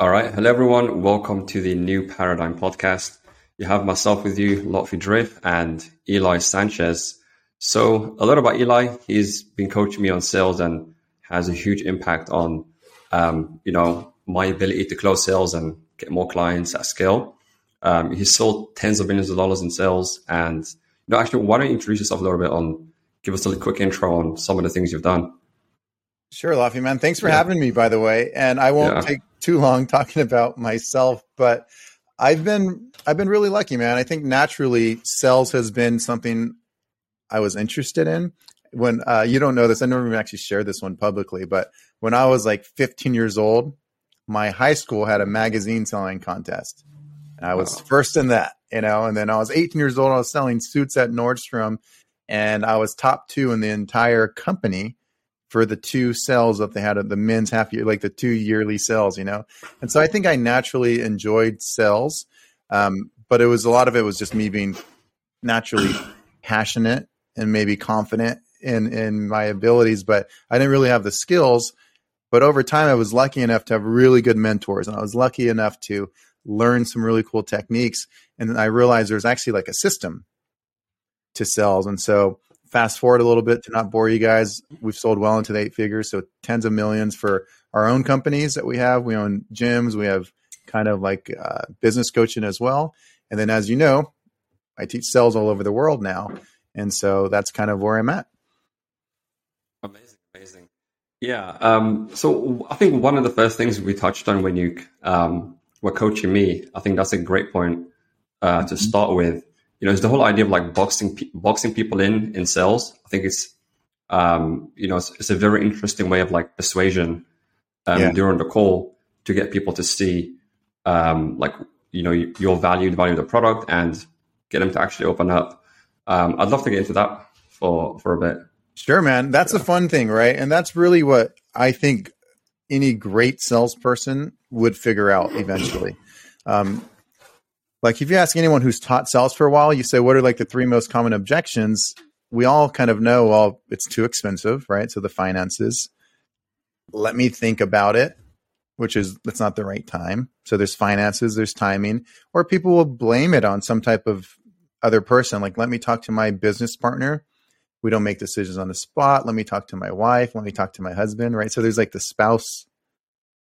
All right. Hello, everyone. Welcome to the New Paradigm podcast. You have myself with you, Lotfi Drift, and Eli Sanchez. So, a lot about Eli. He's been coaching me on sales and has a huge impact on, um, you know, my ability to close sales and get more clients at scale. Um, he's sold tens of millions of dollars in sales. And, you know, actually, why don't you introduce yourself a little bit on, give us a quick intro on some of the things you've done? Sure, Lotfi man. Thanks for yeah. having me, by the way. And I won't yeah. take too long talking about myself, but I've been I've been really lucky, man. I think naturally sales has been something I was interested in. When uh, you don't know this, I never even actually shared this one publicly, but when I was like 15 years old, my high school had a magazine selling contest, and I was wow. first in that. You know, and then I was 18 years old. I was selling suits at Nordstrom, and I was top two in the entire company for the two cells that they had at the men's half year, like the two yearly cells, you know. And so I think I naturally enjoyed cells. um, but it was a lot of it was just me being naturally passionate and maybe confident in in my abilities, but I didn't really have the skills. But over time, I was lucky enough to have really good mentors, and I was lucky enough to learn some really cool techniques. And I realized there's actually like a system to sales, and so fast forward a little bit to not bore you guys, we've sold well into the eight figures, so tens of millions for our own companies that we have. We own gyms, we have kind of like uh, business coaching as well. And then, as you know, I teach sales all over the world now, and so that's kind of where I'm at. Amazing, amazing. Yeah. Um, so I think one of the first things we touched on when you um, were coaching me, I think that's a great point uh, to mm-hmm. start with you know, it's the whole idea of like boxing boxing people in in sales. I think it's um, you know it's, it's, a very interesting way of like persuasion um, yeah. during the call to get people to see um, like you know your value, the value of the product, and get them to actually open up. Um, I'd love to get into that for for a bit. Sure, man. That's yeah. a fun thing, right? And that's really what I think any great salesperson would figure out eventually. Um, like if you ask anyone who's taught sales for a while, you say, what are like the three most common objections? We all kind of know, well, it's too expensive, right? So the finances. Let me think about it, which is that's not the right time. So there's finances, there's timing, or people will blame it on some type of other person. Like, let me talk to my business partner. We don't make decisions on the spot. Let me talk to my wife. Let me talk to my husband, right? So there's like the spouse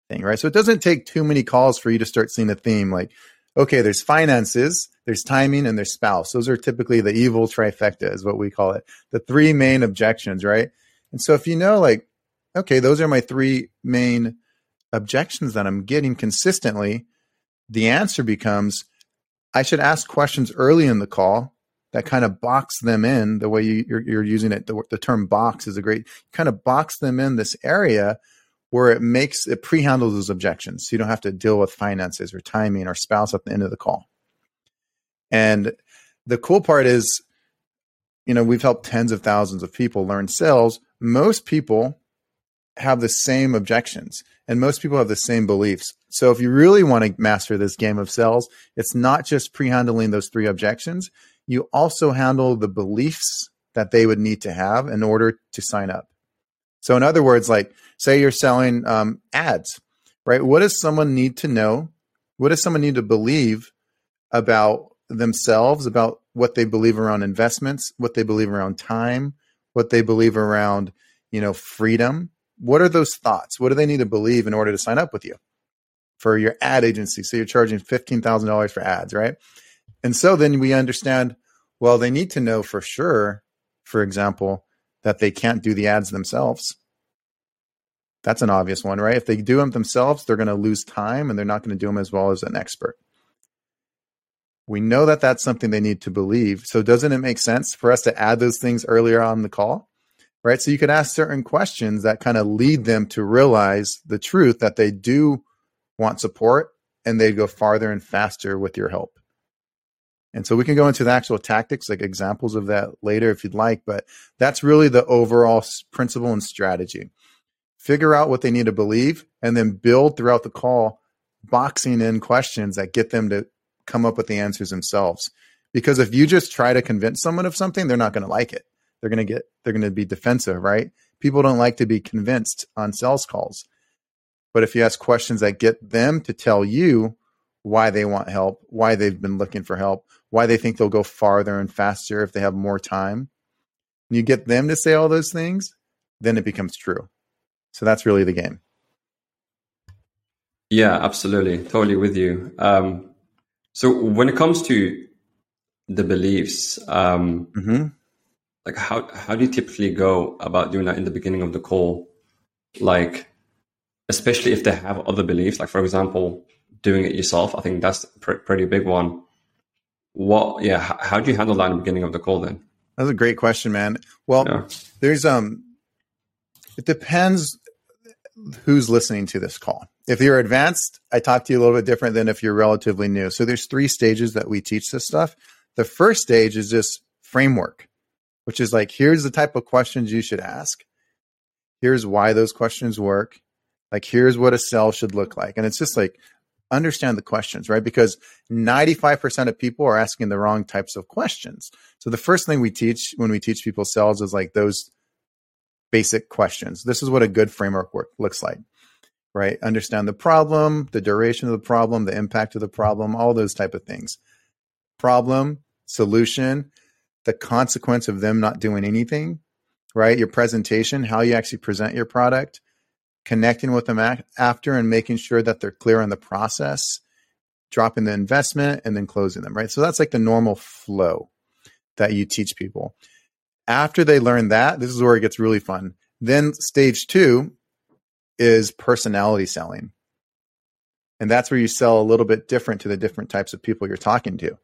thing, right? So it doesn't take too many calls for you to start seeing a theme like, okay, there's finances, there's timing, and there's spouse. Those are typically the evil trifecta, is what we call it. The three main objections, right? And so if you know, like, okay, those are my three main objections that I'm getting consistently, the answer becomes I should ask questions early in the call that kind of box them in the way you, are using it. The, the term box is a great kind of box them in this area where it makes it pre-handles those objections. So you don't have to deal with finances or timing or spouse at the end of the call. And the cool part is, you know, we've helped tens of thousands of people learn sales. Most people have the same objections and most people have the same beliefs. So if you really want to master this game of sales, it's not just pre-handling those three objections. You also handle the beliefs that they would need to have in order to sign up. So in other words, like say you're selling um, ads, right? What does someone need to know? What does someone need to believe about themselves, about what they believe around investments, what they believe around time, what they believe around, you know, freedom? What are those thoughts? What do they need to believe in order to sign up with you for your ad agency? So you're charging $15,000 for ads, right? And so then we understand, well, they need to know for sure, for example, that they can't do the ads themselves. That's an obvious one, right? If they do them themselves, they're going to lose time and they're not going to do them as well as an expert. We know that that's something they need to believe. So, doesn't it make sense for us to add those things earlier on the call? Right. So, you could ask certain questions that kind of lead them to realize the truth that they do want support and they go farther and faster with your help. And so we can go into the actual tactics, like examples of that later if you'd like, but that's really the overall principle and strategy. Figure out what they need to believe and then build throughout the call, boxing in questions that get them to come up with the answers themselves. Because if you just try to convince someone of something, they're not going to like it. They're going to get, they're going to be defensive, right? People don't like to be convinced on sales calls. But if you ask questions that get them to tell you why they want help, why they've been looking for help, why they think they'll go farther and faster if they have more time, and you get them to say all those things, then it becomes true. So that's really the game. Yeah, absolutely. Totally with you. Um, so when it comes to the beliefs, um, mm-hmm. like how, how do you typically go about doing that in the beginning of the call? Like, especially if they have other beliefs, like for example, doing it yourself. I think that's a pr- pretty big one. What, yeah, how, how do you handle that in the beginning of the call then? That's a great question, man. Well, yeah. there's, um, it depends who's listening to this call. If you're advanced, I talk to you a little bit different than if you're relatively new. So there's three stages that we teach this stuff. The first stage is just framework, which is like here's the type of questions you should ask. Here's why those questions work. Like here's what a cell should look like. And it's just like understand the questions, right? Because 95% of people are asking the wrong types of questions. So the first thing we teach when we teach people cells is like those basic questions. This is what a good framework work looks like, right? Understand the problem, the duration of the problem, the impact of the problem, all those type of things. Problem, solution, the consequence of them not doing anything, right? Your presentation, how you actually present your product, connecting with them after and making sure that they're clear on the process, dropping the investment and then closing them, right? So that's like the normal flow that you teach people. After they learn that, this is where it gets really fun. Then stage two is personality selling. And that's where you sell a little bit different to the different types of people you're talking to,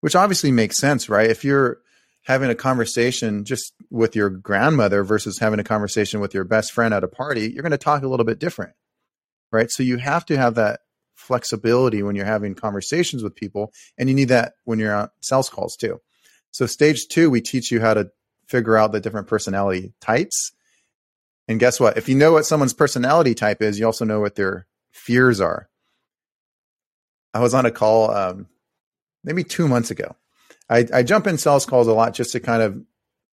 which obviously makes sense, right? If you're having a conversation just with your grandmother versus having a conversation with your best friend at a party, you're going to talk a little bit different, right? So you have to have that flexibility when you're having conversations with people, and you need that when you're on sales calls too. So stage two, we teach you how to figure out the different personality types. And guess what? If you know what someone's personality type is, you also know what their fears are. I was on a call um, maybe two months ago. I, I jump in sales calls a lot just to kind of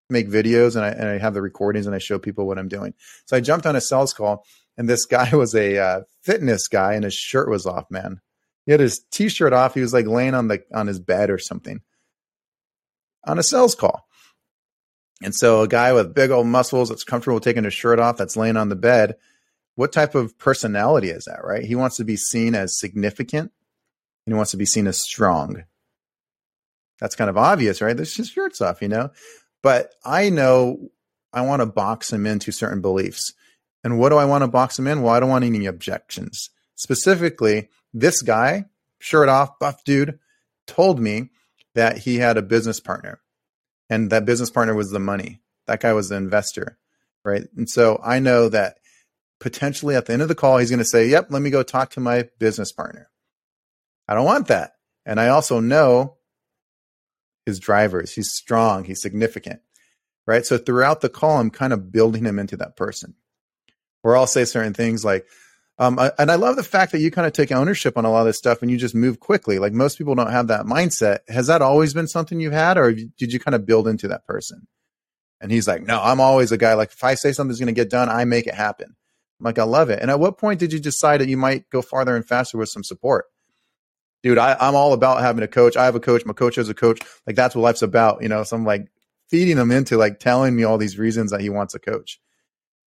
make videos and I, and I have the recordings and I show people what I'm doing. So I jumped on a sales call and this guy was a uh, fitness guy and his shirt was off, man. He had his t-shirt off. He was like laying on the on his bed or something on a sales call. And so a guy with big old muscles that's comfortable taking his shirt off, that's laying on the bed, what type of personality is that, right? He wants to be seen as significant and he wants to be seen as strong. That's kind of obvious, right? This his shirt's off, you know? But I know I want to box him into certain beliefs. And what do I want to box him in? Well, I don't want any objections. Specifically, this guy, shirt off, buff dude, told me that he had a business partner and that business partner was the money. That guy was the investor, right? And so I know that potentially at the end of the call, he's going to say, Yep, let me go talk to my business partner. I don't want that. And I also know his drivers. He's strong, he's significant, right? So throughout the call, I'm kind of building him into that person. Where I'll say certain things like, um, and I love the fact that you kind of take ownership on a lot of this stuff and you just move quickly. Like most people don't have that mindset. Has that always been something you've had, or did you kind of build into that person? And he's like, no, I'm always a guy. Like if I say something's going to get done, I make it happen. I'm like, I love it. And at what point did you decide that you might go farther and faster with some support? Dude, I, I'm all about having a coach. I have a coach. My coach has a coach. Like that's what life's about, you know. So I'm like feeding him into like telling me all these reasons that he wants a coach.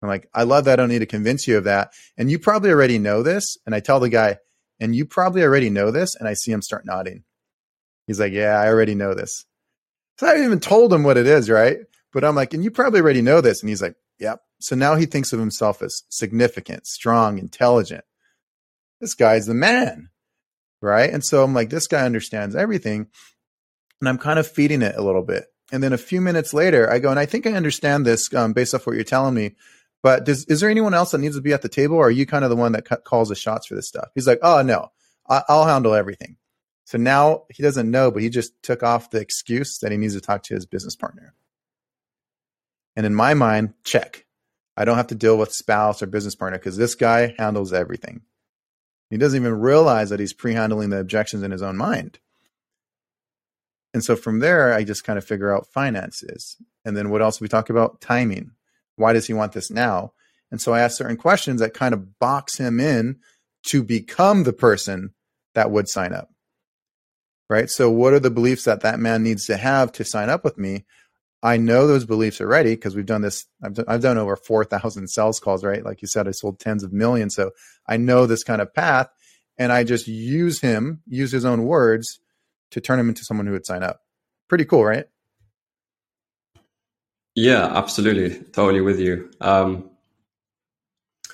I'm like, I love that. I don't need to convince you of that. And you probably already know this. And I tell the guy, and you probably already know this. And I see him start nodding. He's like, Yeah, I already know this. So I haven't even told him what it is, right? But I'm like, and you probably already know this. And he's like, Yep. So now he thinks of himself as significant, strong, intelligent. This guy's the man. Right. And so I'm like, this guy understands everything. And I'm kind of feeding it a little bit. And then a few minutes later, I go, and I think I understand this um, based off what you're telling me. But does, is there anyone else that needs to be at the table, or are you kind of the one that calls the shots for this stuff? He's like, oh no, I, I'll handle everything. So now he doesn't know, but he just took off the excuse that he needs to talk to his business partner. And in my mind, check. I don't have to deal with spouse or business partner because this guy handles everything. He doesn't even realize that he's pre handling the objections in his own mind. And so from there, I just kind of figure out finances. And then what else we talk about? Timing. Why does he want this now? And so I ask certain questions that kind of box him in to become the person that would sign up. Right. So, what are the beliefs that that man needs to have to sign up with me? I know those beliefs already because we've done this. I've done, I've done over 4,000 sales calls, right? Like you said, I sold tens of millions. So I know this kind of path and I just use him, use his own words to turn him into someone who would sign up. Pretty cool, right? Yeah, absolutely. Totally with you. Um,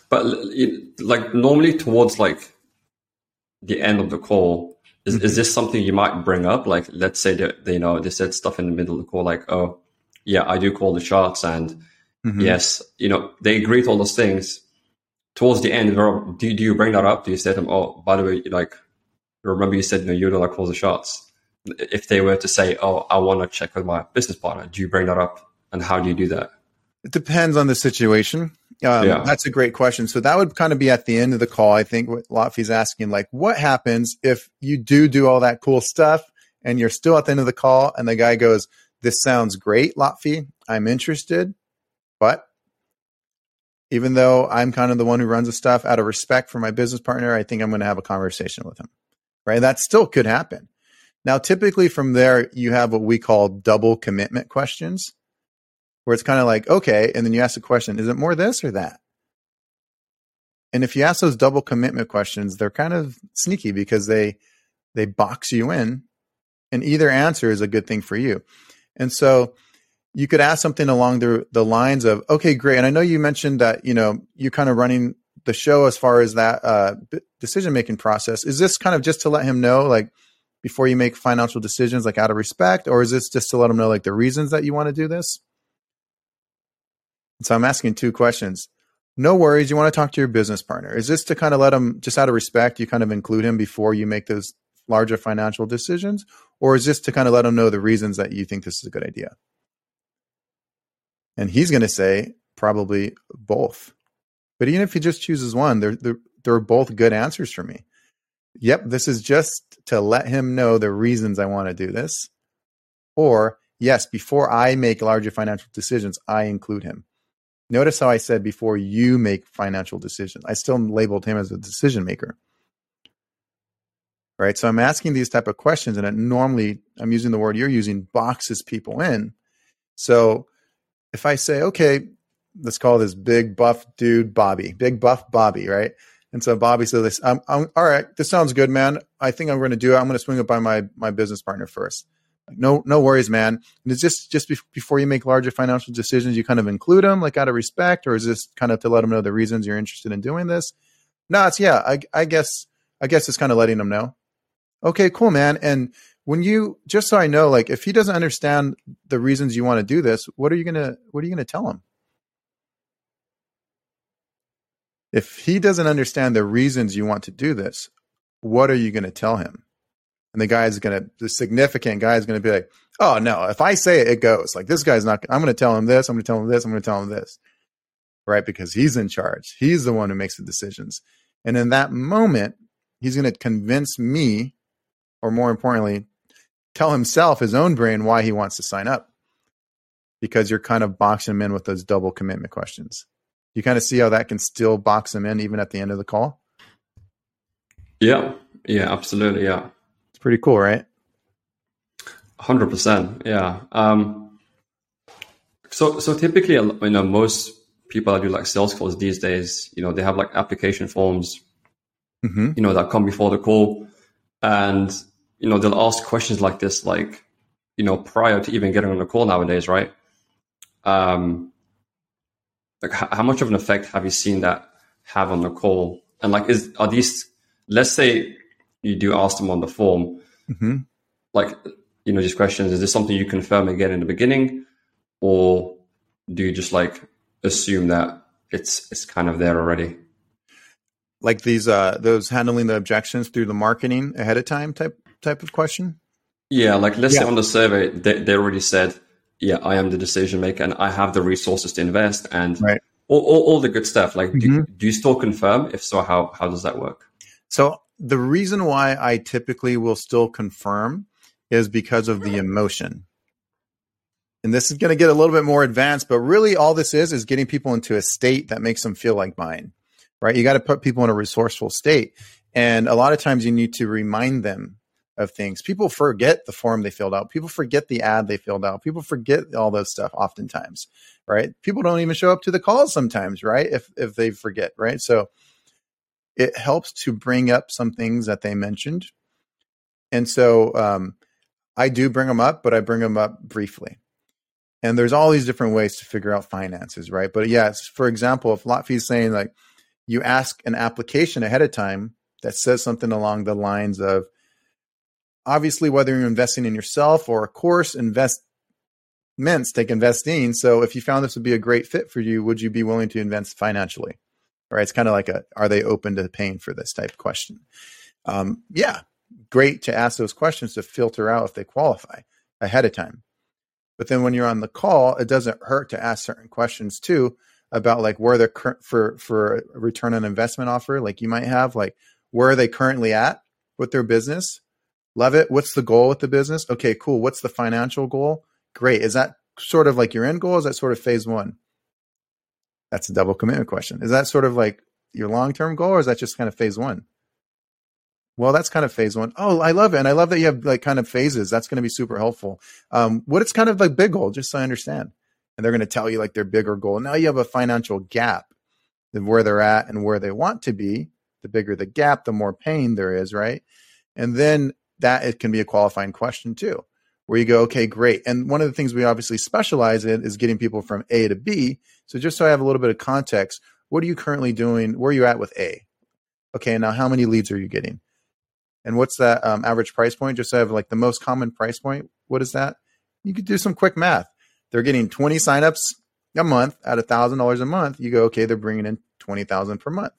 but like normally towards like the end of the call, is, mm-hmm. is this something you might bring up? Like, let's say that, you know, they said stuff in the middle of the call, like, oh, yeah, I do call the shots. And mm-hmm. yes, you know, they agree to all those things. Towards the end, do, do you bring that up? Do you say to them, oh, by the way, like, remember you said, you know, you're the one that calls the shots. If they were to say, oh, I want to check with my business partner, do you bring that up? And how do you do that? It depends on the situation. Um, yeah. That's a great question. So that would kind of be at the end of the call. I think what Lotfi's asking, like, what happens if you do do all that cool stuff and you're still at the end of the call and the guy goes, this sounds great, Lotfi. I'm interested, but even though I'm kind of the one who runs the stuff out of respect for my business partner, I think I'm going to have a conversation with him. Right. That still could happen. Now, typically from there, you have what we call double commitment questions where it's kind of like, okay. And then you ask the question, is it more this or that? And if you ask those double commitment questions, they're kind of sneaky because they, they box you in and either answer is a good thing for you. And so you could ask something along the, the lines of, okay, great. And I know you mentioned that, you know, you're kind of running the show as far as that uh, decision making process. Is this kind of just to let him know, like, before you make financial decisions, like out of respect, or is this just to let him know, like, the reasons that you want to do this? So I'm asking two questions. No worries. You want to talk to your business partner. Is this to kind of let him, just out of respect, you kind of include him before you make those larger financial decisions? Or is this to kind of let him know the reasons that you think this is a good idea? And he's going to say probably both. But even if he just chooses one, they're, they're, they're both good answers for me. Yep, this is just to let him know the reasons I want to do this. Or, yes, before I make larger financial decisions, I include him. Notice how I said before you make financial decisions. I still labeled him as a decision maker. Right. So I'm asking these type of questions, and it normally I'm using the word you're using boxes people in. So if I say, okay, let's call this big buff dude Bobby, big buff Bobby, right? And so Bobby says, this, I'm, I'm, all right, this sounds good, man. I think I'm going to do it. I'm going to swing it by my, my business partner first. No, no worries, man. And it's just just before you make larger financial decisions, you kind of include them, like out of respect, or is this kind of to let them know the reasons you're interested in doing this? No, it's yeah. I, I guess I guess it's kind of letting them know. Okay, cool, man. And when you just so I know, like if he doesn't understand the reasons you want to do this, what are you gonna what are you gonna tell him? If he doesn't understand the reasons you want to do this, what are you to tell him? And the guy is to, the significant guy is to be like, oh no, if I say it, it goes. Like this guy's not, I'm to tell him this, I'm to tell him this, I'm to tell him this. Right? Because he's in charge. He's the one who makes the decisions. And in that moment, he's to convince me, or more importantly, tell himself, his own brain, why he wants to sign up. Because you're kind of boxing him in with those double commitment questions. You kind of see how that can still box him in even at the end of the call? Yeah. Yeah, absolutely. Yeah It's pretty cool, right? Hundred percent, yeah. Um, so, so typically, you know, most people that do like sales calls these days, you know, they have like application forms, mm-hmm. you know, that come before the call, and you know, they'll ask questions like this, like, you know, prior to even getting on the call nowadays, right? Um, like, h- how much of an effect have you seen that have on the call? And like, is are these? Let's say you do ask them on the form, mm-hmm. like, you know, these questions, is this something you confirm again in the beginning? Or do you just like assume that it's it's kind of there already? Like these uh those handling the objections through the marketing ahead of time type type of question? Yeah, like let's yeah. say on the survey they, they already said, Yeah, I am the decision maker and I have the resources to invest and right. all, all, all the good stuff. Like mm-hmm. do, do you still confirm? If so, how how does that work? So the reason why I typically will still confirm is because of the emotion. and this is going to get a little bit more advanced, but really all this is is getting people into a state that makes them feel like buying, right? You got to put people in a resourceful state. And a lot of times you need to remind them of things. People forget the form they filled out. People forget the ad they filled out. People forget all those stuff oftentimes, right? People don't even show up to the calls sometimes, right? If if they forget, right? So it helps to bring up some things that they mentioned. And so um, I do bring them up, but I bring them up briefly. And there's all these different ways to figure out finances, right? But yes, for example, if lot is saying like you ask an application ahead of time that says something along the lines of obviously whether you're investing in yourself or a course investments take investing. So if you found this would be a great fit for you would you be willing to invest financially? Right? It's kind of like a are they open to paying for this type question? Um, yeah. Great to ask those questions to filter out if they qualify ahead of time. But then when you're on the call it doesn't hurt to ask certain questions too about like where they're cur- for for a return on investment offer like you might have like where are they currently at with their business? Love it. What's the goal with the business? Okay, cool. What's the financial goal? Great. Is that sort of like your end goal? is that sort of phase one? That's a double commitment question. Is that sort of like your long term goal, or is that just kind of phase one? Well, that's kind of phase one. Oh, I love it, and I love that you have like kind of phases. That's going to be super helpful. Um, what it's kind of like big goal, just so I understand. And they're going to tell you like their bigger goal. Now you have a financial gap of where they're at and where they want to be the bigger the gap, the more pain there is, right? And then that it can be a qualifying question too, where you go, okay, great. And one of the things we obviously specialize in is getting people from A to B. So just so I have a little bit of context, what are you currently doing? Where are you at with A? Okay, now how many leads are you getting? And what's that um, average price point? Just so I have like the most common price point. What is that? You could do some quick math. They're getting 20 signups a month at a thousand dollars a month. You go, okay, they're bringing in 20,000 per month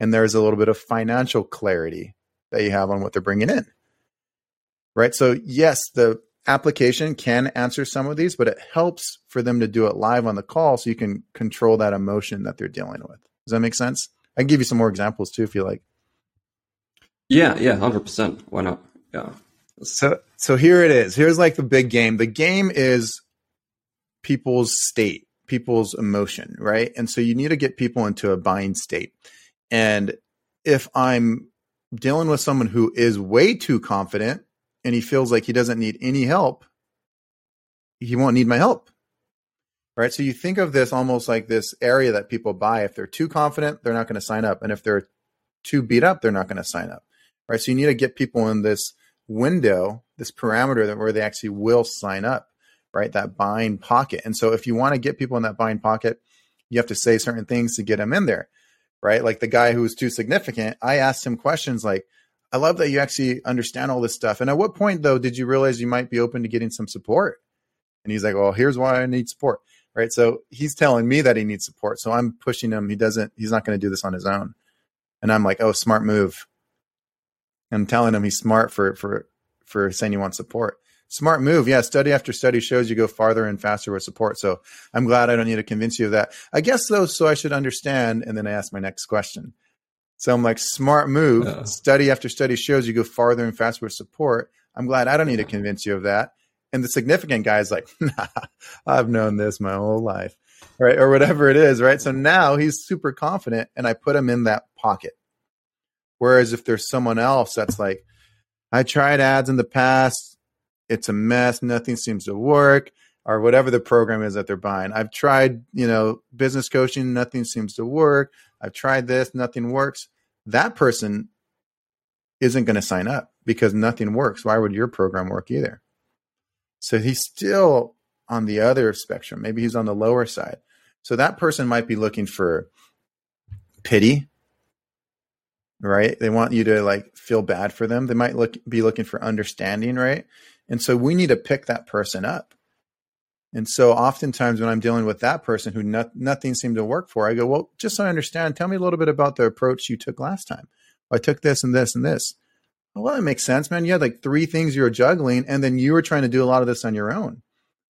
and there's a little bit of financial clarity that you have on what they're bringing in. Right. So, yes, the application can answer some of these, but it helps for them to do it live on the call so you can control that emotion that they're dealing with. Does that make sense? I can give you some more examples too if you like. Yeah, yeah, 100%. Why not? Yeah. So so here it is. Here's like the big game. The game is people's state, people's emotion, right? And so you need to get people into a buying state. And if I'm dealing with someone who is way too confident and he feels like he doesn't need any help, he won't need my help. Right. So you think of this almost like this area that people buy. If they're too confident, they're not going to sign up. And if they're too beat up, they're not going to sign up. Right. So you need to get people in this window, this parameter that where they actually will sign up, right? That buying pocket. And so if you want to get people in that buying pocket, you have to say certain things to get them in there right? Like the guy who was too significant, I asked him questions like, I love that you actually understand all this stuff. And at what point, though, did you realize you might be open to getting some support? And he's like, Well, here's why I need support. Right. So he's telling me that he needs support. So I'm pushing him. He doesn't, he's not going to do this on his own. And I'm like, Oh, smart move. I'm telling him he's smart for, for, for saying you want support. Smart move. Yeah. Study after study shows you go farther and faster with support. So I'm glad I don't need to convince you of that. I guess though, so I should understand. And then I ask my next question. So I'm like, smart move. Yeah. Study after study shows you go farther and faster with support. I'm glad I don't need to convince you of that. And the significant guy is like, nah, I've known this my whole life. Right. Or whatever it is. Right. So now he's super confident and I put him in that pocket. Whereas if there's someone else that's like, I tried ads in the past, it's a mess. Nothing seems to work or whatever the program is that they're buying. I've tried, you know, business coaching, nothing seems to work. I've tried this, nothing works. That person isn't going to sign up because nothing works. Why would your program work either? So he's still on the other spectrum. Maybe he's on the lower side. So that person might be looking for pity, right? They want you to like feel bad for them. They might look be looking for understanding, right? And so we need to pick that person up. And so oftentimes when I'm dealing with that person who nothing seemed to work for, I go, well, just so I understand, tell me a little bit about the approach you took last time. I took this and this and this. Well, that makes sense, man. You had like three things you were juggling, and then you were trying to do a lot of this on your own.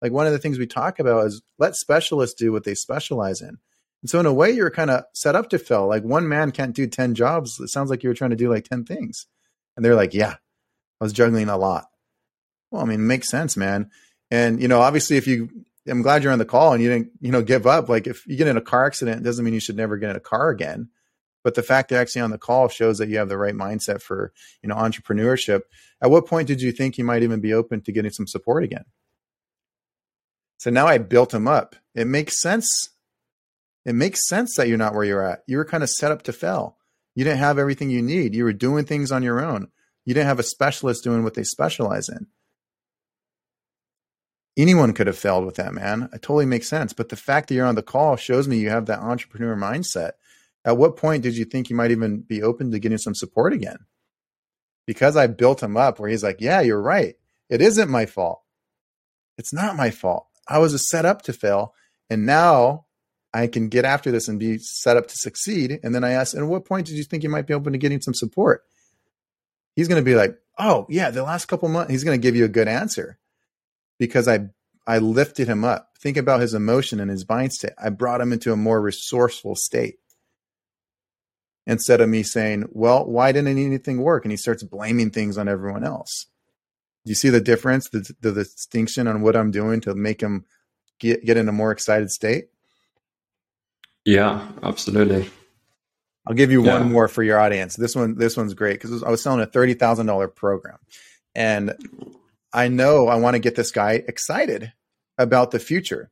Like one of the things we talk about is let specialists do what they specialize in. And so in a way, you're kind of set up to fail. Like one man can't do 10 jobs. It sounds like you were trying to do like 10 things. And they're like, yeah, I was juggling a lot. Well, I mean, it makes sense, man. And you know, obviously, if you, I'm glad you're on the call and you didn't, you know, give up. Like if you get in a car accident, it doesn't mean you should never get in a car again. But the fact you're actually on the call shows that you have the right mindset for, you know, entrepreneurship. At what point did you think you might even be open to getting some support again? So now I built him up. It makes sense. It makes sense that you're not where you're at. You were kind of set up to fail. You didn't have everything you need. You were doing things on your own. You didn't have a specialist doing what they specialize in. Anyone could have failed with that, man. It totally makes sense. But the fact that you're on the call shows me you have that entrepreneur mindset. At what point did you think you might even be open to getting some support again? Because I built him up where he's like, yeah, you're right. It isn't my fault. It's not my fault. I was set up to fail. And now I can get after this and be set up to succeed. And then I asked, at what point did you think you might be open to getting some support? He's going to be like, oh, yeah, the last couple months, he's going to give you a good answer because I, I lifted him up. Think about his emotion and his mind state. I brought him into a more resourceful state instead of me saying, well, why didn't anything work? And he starts blaming things on everyone else. Do you see the difference, the, the, the distinction on what I'm doing to make him get, get in a more excited state? Yeah, absolutely. I'll give you yeah. one more for your audience. This one, this one's great because I was selling a thirty thousand dollar program, and I know I want to get this guy excited about the future.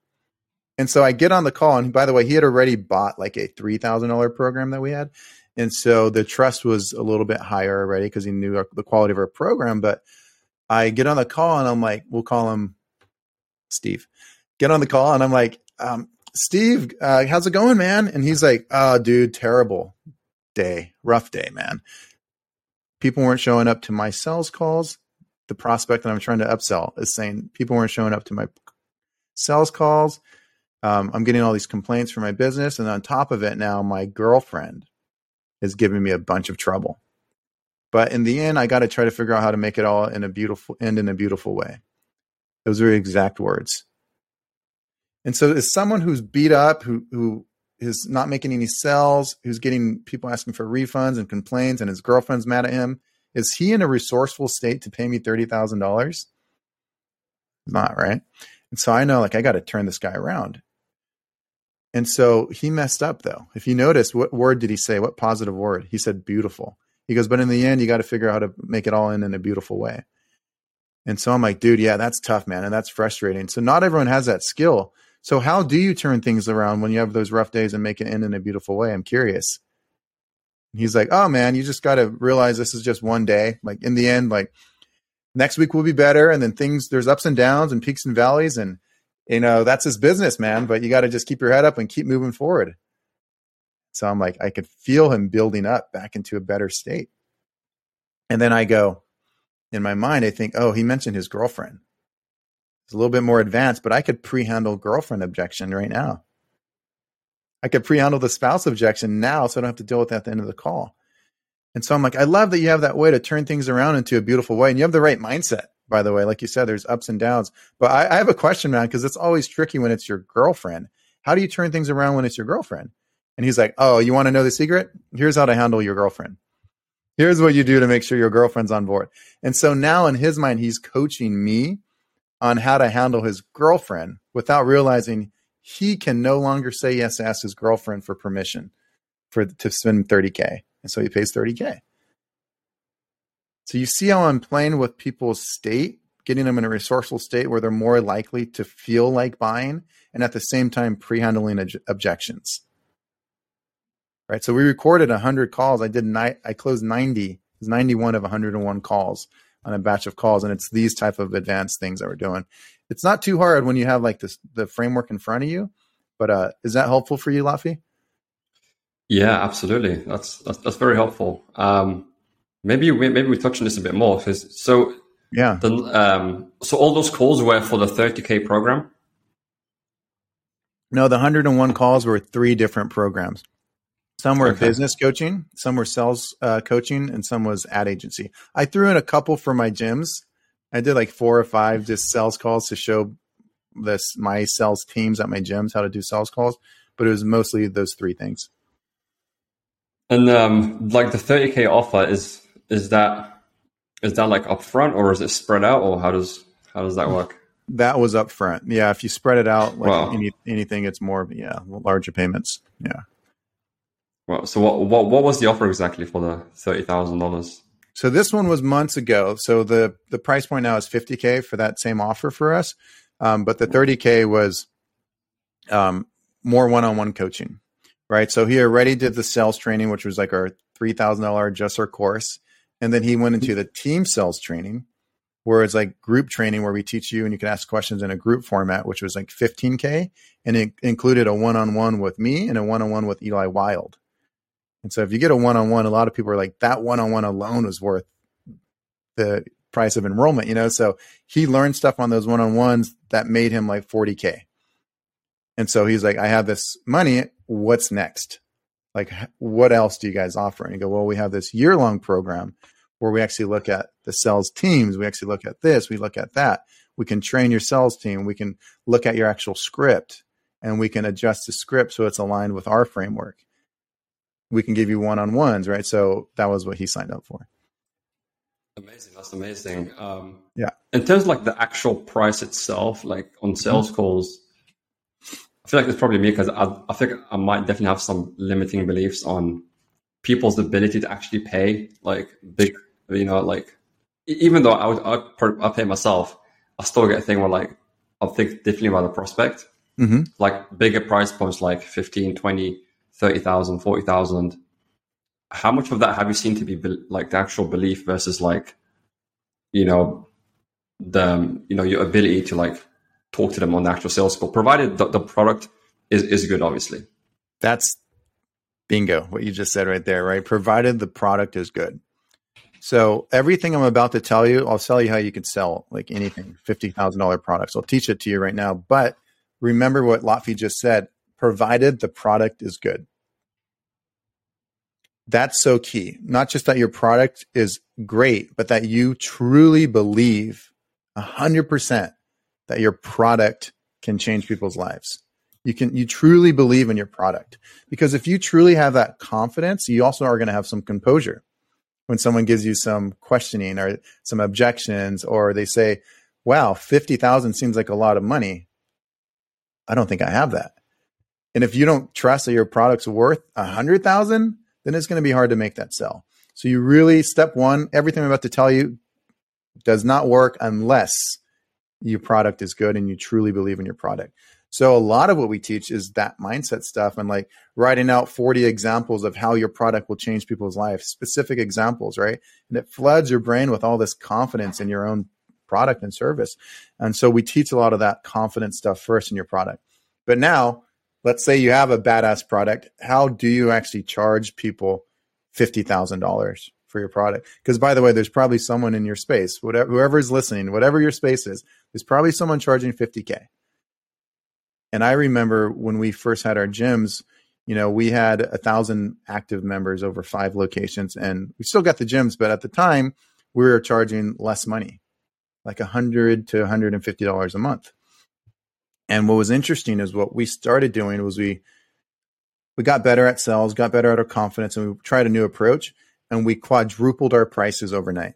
And so I get on the call, and by the way, he had already bought like a three thousand dollar program that we had, and so the trust was a little bit higher already because he knew our, the quality of our program. But I get on the call, and I'm like, we'll call him Steve. Get on the call, and I'm like, um, Steve, uh, how's it going, man? And he's like, oh, dude, terrible day, rough day, man. People weren't showing up to my sales calls. The prospect that I'm trying to upsell is saying people weren't showing up to my sales calls. Um, I'm getting all these complaints for my business. And on top of it, now my girlfriend is giving me a bunch of trouble. But in the end, I got to try to figure out how to make it all in a beautiful end in a beautiful way. Those are exact words. And so, as someone who's beat up, who who is not making any sales, who's getting people asking for refunds and complaints, and his girlfriend's mad at him, is he in a resourceful state to pay me thirty thousand dollars? Not right. And so I know, like, I got to turn this guy around. And so he messed up, though. If you notice, what word did he say? What positive word? He said beautiful. He goes, but in the end, you got to figure out how to make it all in in a beautiful way. And so I'm like, dude, yeah, that's tough, man. And that's frustrating. So not everyone has that skill. So how do you turn things around when you have those rough days and make it end in a beautiful way? I'm curious. He's like, oh man, you just got to realize this is just one day. Like in the end, like next week will be better. And then things, there's ups and downs and peaks and valleys. And, you know, that's his business, man. But you got to just keep your head up and keep moving forward. So I'm like, I could feel him building up back into a better state. And then I go, in my mind, I think, oh, he mentioned his girlfriend. It's a little bit more advanced, but I could pre-handle girlfriend objection right now. I could pre-handle the spouse objection now, so I don't have to deal with that at the end of the call. And so I'm like, I love that you have that way to turn things around into a beautiful way, and you have the right mindset. By the way, like you said, there's ups and downs. But I, I have a question, man, because it's always tricky when it's your girlfriend. How do you turn things around when it's your girlfriend? And he's like, Oh, you want to know the secret? Here's how to handle your girlfriend. Here's what you do to make sure your girlfriend's on board. And so now in his mind, he's coaching me on how to handle his girlfriend without realizing he can no longer say yes to ask his girlfriend for permission for to spend 30k and so he pays 30k so you see how i'm playing with people's state getting them in a resourceful state where they're more likely to feel like buying and at the same time pre-handling objections. Right? So we recorded 100 calls. I did ni- i closed 90 it was 91 of 101 calls on a batch of calls and it's these type of advanced things that we're doing it's not too hard when you have like this the framework in front of you but uh is that helpful for you Lotfi yeah absolutely that's that's, that's very helpful um maybe we maybe we touch on this a bit more so yeah the, um so all those calls were for the 30k program no the 101 calls were three different programs some were okay. business coaching, some were sales uh, coaching, and some was ad agency. I threw in a couple for my gyms. I did like four or five just sales calls to show this my sales teams at my gyms how to do sales calls, but it was mostly those three things. And um, like the 30k offer is is that is that like upfront or is it spread out or how does how does that work? That was upfront. Yeah, if you spread it out like wow. any, anything, it's more yeah larger payments. Yeah. Well, so what what what was the offer exactly for the thirty thousand dollars? So this one was months ago. So the the price point now is fifty k for that same offer for us, um, but the thirty k was um, more one on one coaching, right? So he already did the sales training, which was like our three thousand dollar adjuster course, and then he went into the team sales training, where it's like group training where we teach you and you can ask questions in a group format, which was like 15K. And it included a one on one with me and a one on one with Eli Wild. And so if you get a one on one, a lot of people are like, that one on one alone was worth the price of enrollment, you know? So he learned stuff on those one on ones that made him like 40K. And so he's like, I have this money. What's next? Like, what else do you guys offer? And you go, well, we have this year long program where we actually look at the sales teams. We actually look at this, we look at that. We can train your sales team. We can look at your actual script and we can adjust the script so it's aligned with our framework. We can give you one on ones, right? So that was what he signed up for. Amazing. That's amazing. Um, yeah. In terms of like the actual price itself, like on sales mm-hmm. calls, I feel like it's probably me because I, I think I might definitely have some limiting beliefs on people's ability to actually pay like big you know, like even though I would I, I pay myself, I still get a thing where like I'll think differently about the prospect. Mm-hmm. Like bigger price points like 15, 20, 30,000, 40,000. How much of that have you seen to be like the actual belief versus like, you know, the, um, you know, your ability to like talk to them on the actual sales call, provided the, the product is, is good, obviously. That's bingo, what you just said right there, right? Provided the product is good. So everything I'm about to tell you, I'll tell you how you can sell like anything, fifty thousand dollar products. I'll teach it to you right now. But remember what Lotfi just said: provided the product is good. That's so key. Not just that your product is great, but that you truly believe hundred percent that your product can change people's lives. You can you truly believe in your product because if you truly have that confidence, you also are going to have some composure when someone gives you some questioning or some objections or they say, wow, 50,000 seems like a lot of money. I don't think I have that. And if you don't trust that your product's worth a hundred thousand, then it's going to be hard to make that sell. So you really, step one, everything I'm about to tell you does not work unless your product is good and you truly believe in your product. So a lot of what we teach is that mindset stuff and like writing out 40 examples of how your product will change people's lives, specific examples, right? And it floods your brain with all this confidence in your own product and service. And so we teach a lot of that confidence stuff first in your product. But now, let's say you have a badass product. How do you actually charge people $50,000 for your product? Because by the way, there's probably someone in your space, whatever, whoever is listening, whatever your space is, there's probably someone charging 50K and I remember when we first had our gyms, you know, we had a thousand active members over five locations, and we still got the gyms, but at the time we were charging less money, like a hundred to hundred and fifty dollars a month. And what was interesting is what we started doing was we we got better at sales, got better at our confidence, and we tried a new approach, and we quadrupled our prices overnight.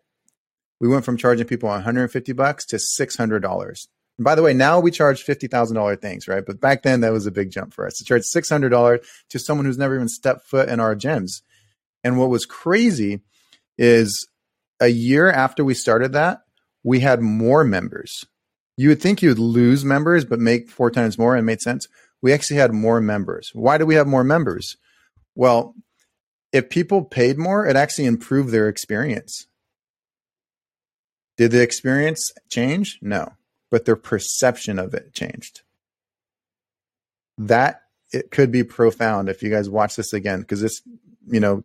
We went from charging people 150 bucks to $600 and by the way, now we charge fifty thousand dollar things, right? But back then that was a big jump for us to charge six hundred dollars to someone who's never even stepped foot in our gyms. And what was crazy is a year after we started that, we had more members. You would think you would lose members, but make four times more, and made sense. We actually had more members. Why do we have more members? Well, if people paid more, it actually improved their experience. Did the experience change? No but their perception of it changed. That it could be profound if you guys watch this again because it's you know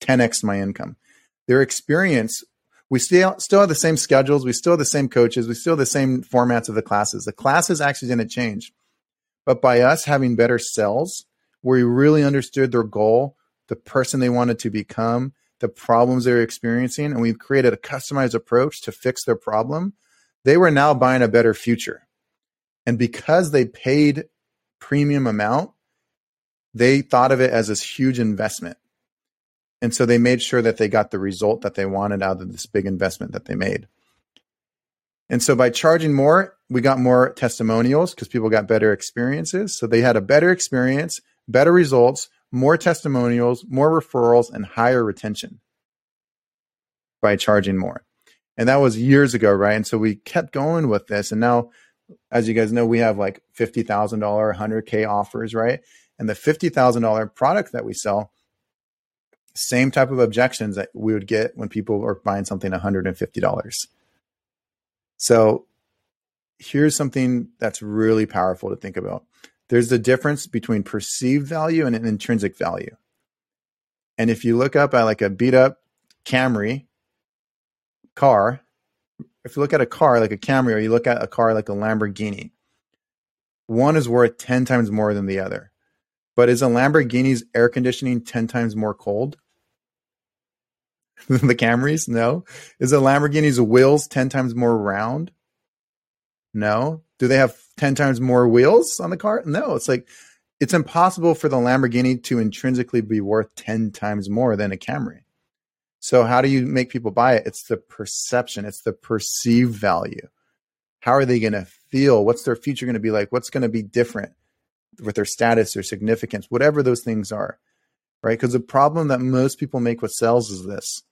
10x my income. Their experience we still still have the same schedules, we still have the same coaches, we still have the same formats of the classes. The classes actually didn't change. But by us having better cells, where we really understood their goal, the person they wanted to become, the problems they're experiencing, and we've created a customized approach to fix their problem, they were now buying a better future. And because they paid premium amount, they thought of it as this huge investment. And so they made sure that they got the result that they wanted out of this big investment that they made. And so by charging more, we got more testimonials because people got better experiences. So they had a better experience, better results, more testimonials, more referrals, and higher retention by charging more. And that was years ago, right? And so we kept going with this. And now, as you guys know, we have like $50,000, 100K offers, right? And the $50,000 product that we sell, same type of objections that we would get when people are buying something $150. So here's something that's really powerful to think about. There's the difference between perceived value and an intrinsic value. And if you look up at like a beat up Camry car, if you look at a car like a Camry or you look at a car like a Lamborghini, one is worth 10 times more than the other. But is a Lamborghini's air conditioning 10 times more cold the Camrys? No. Is a Lamborghini's wheels 10 times more round? No. Do they have 10 times more wheels on the car? No. It's like, it's impossible for the Lamborghini to intrinsically be worth 10 times more than a Camry. So, how do you make people buy it? It's the perception, it's the perceived value. How are they going to feel? What's their future going to be like? What's going to be different with their status or significance, whatever those things are, right? Because the problem that most people make with sales is this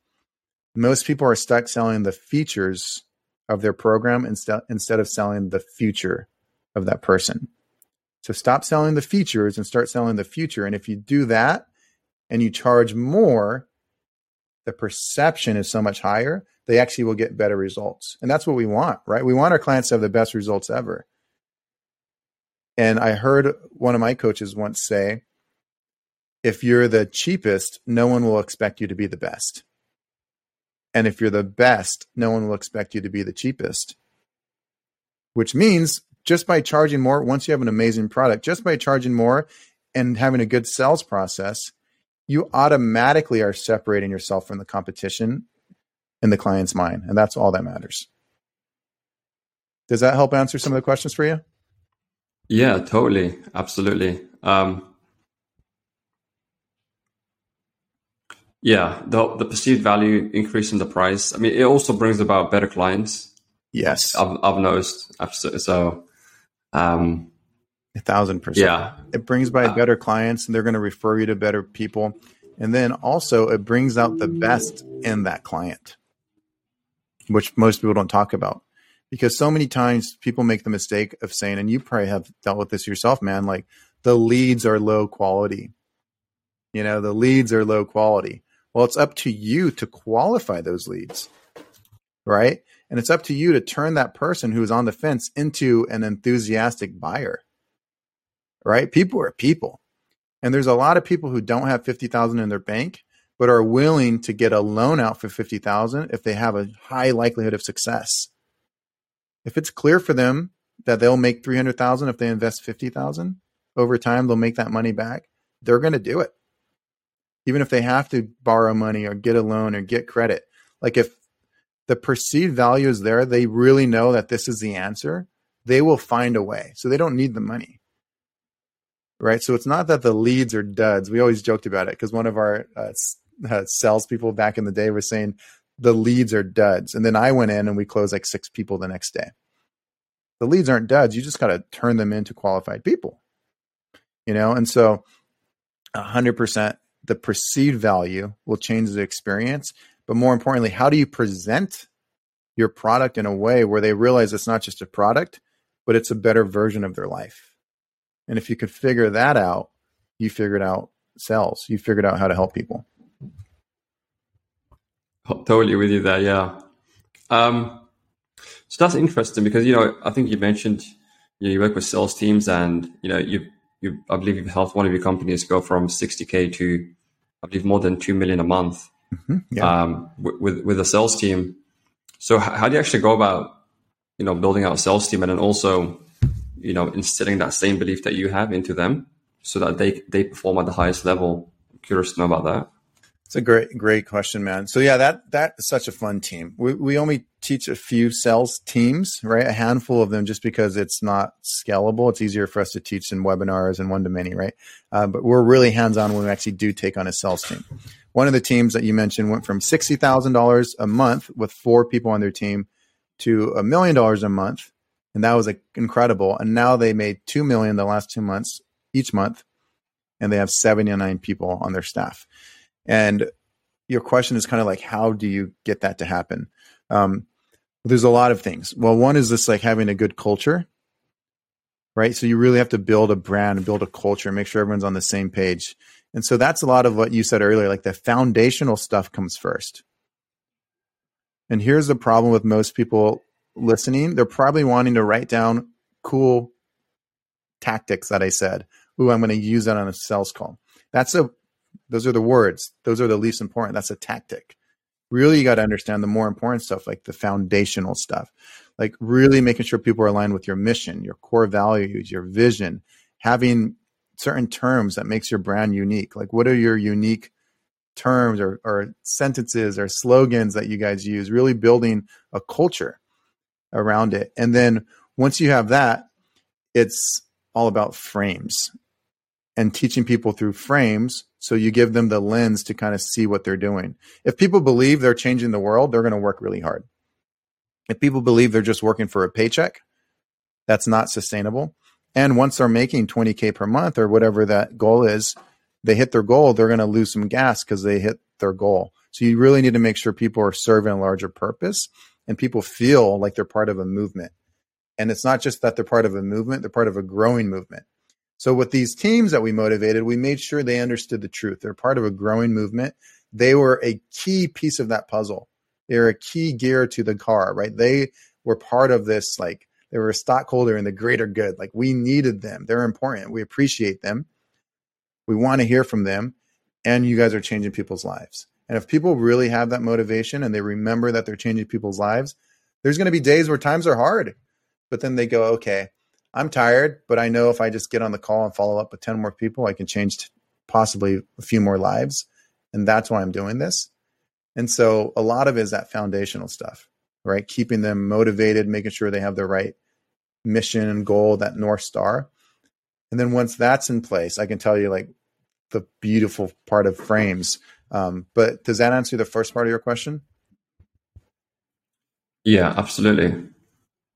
most people are stuck selling the features of their program instead instead of selling the future of that person. So stop selling the features and start selling the future. And if you do that and you charge more, the perception is so much higher, they actually will get better results. And that's what we want, right? We want our clients to have the best results ever. And I heard one of my coaches once say, if you're the cheapest, no one will expect you to be the best. And if you're the best, no one will expect you to be the cheapest. Which means just by charging more, once you have an amazing product, just by charging more and having a good sales process, you automatically are separating yourself from the competition in the client's mind. And that's all that matters. Does that help answer some of the questions for you? Yeah, totally. Absolutely. Um, Yeah, the the perceived value increase in the price. I mean, it also brings about better clients. Yes, I've I've noticed. So, um, a thousand percent. Yeah, it brings by uh, better clients, and they're going to refer you to better people. And then also, it brings out the best in that client, which most people don't talk about. Because so many times people make the mistake of saying, and you probably have dealt with this yourself, man, like the leads are low quality. You know, the leads are low quality. Well, it's up to you to qualify those leads, right? And it's up to you to turn that person who's on the fence into an enthusiastic buyer, right? People are people. And there's a lot of people who don't have 50,000 in their bank, but are willing to get a loan out for 50,000 if they have a high likelihood of success. If it's clear for them that they'll make 300,000 if they invest 50,000 over time, they'll make that money back. They're going to do it even if they have to borrow money or get a loan or get credit. Like if the perceived value is there, they really know that this is the answer, they will find a way. So they don't need the money. Right. So it's not that the leads are duds. We always joked about it because one of our uh, uh, salespeople back in the day was saying the leads are duds. And then I went in and we closed like six people the next day. The leads aren't duds. You just got to turn them into qualified people. You know, and so 100% the perceived value will change the experience. But more importantly, how do you present your product in a way where they realize it's not just a product, but it's a better version of their life? And if you could figure that out, you figured out sales, you figured out how to help people. Totally with you there, yeah. Um, so that's interesting because you know I think you mentioned you, know, you work with sales teams and you know you you, I believe you've helped one of your companies go from 60k to, I believe, more than two million a month mm-hmm. yeah. um, with with a sales team. So how do you actually go about, you know, building out a sales team and then also, you know, instilling that same belief that you have into them so that they they perform at the highest level? I'm curious to know about that. It's a great, great question, man. So yeah, that that is such a fun team. We we only teach a few sales teams, right? A handful of them, just because it's not scalable. It's easier for us to teach in webinars and one to many, right? Uh, but we're really hands on when we actually do take on a sales team. One of the teams that you mentioned went from sixty thousand dollars a month with four people on their team to a million dollars a month and that was like, incredible. And now they made two million the last two months each month, and they have 79 people on their staff. And your question is kind of like, how do you get that to happen? Um, there's a lot of things. Well, one is this like having a good culture, right? So you really have to build a brand, build a culture, make sure everyone's on the same page. And so that's a lot of what you said earlier, like the foundational stuff comes first. And here's the problem with most people listening. They're probably wanting to write down cool tactics that I said. Ooh, I'm going to use that on a sales call. That's a, those are the words. Those are the least important. That's a tactic. Really, you got to understand the more important stuff, like the foundational stuff, like really making sure people are aligned with your mission, your core values, your vision, having certain terms that makes your brand unique. Like, what are your unique terms or, or sentences or slogans that you guys use? Really building a culture around it. And then once you have that, it's all about frames and teaching people through frames. So you give them the lens to kind of see what they're doing. If people believe they're changing the world, they're going to work really hard. If people believe they're just working for a paycheck, that's not sustainable. And once they're making 20K per month or whatever that goal is, they hit their goal, they're going to lose some gas because they hit their goal. So you really need to make sure people are serving a larger purpose and people feel like they're part of a movement. And it's not just that they're part of a movement, they're part of a growing movement. So with these teams that we motivated, we made sure they understood the truth. They're part of a growing movement. They were a key piece of that puzzle. They're a key gear to the car, right? They were part of this, like they were a stockholder in the greater good. Like we needed them. They're important. We appreciate them. We want to hear from them. And you guys are changing people's lives. And if people really have that motivation and they remember that they're changing people's lives, there's going to be days where times are hard, but then they go, okay, I'm tired, but I know if I just get on the call and follow up with 10 more people, I can change possibly a few more lives. And that's why I'm doing this. And so a lot of it is that foundational stuff, right? Keeping them motivated, making sure they have the right mission and goal, that North Star. And then once that's in place, I can tell you like the beautiful part of frames um, but does that answer the first part of your question? Yeah, absolutely.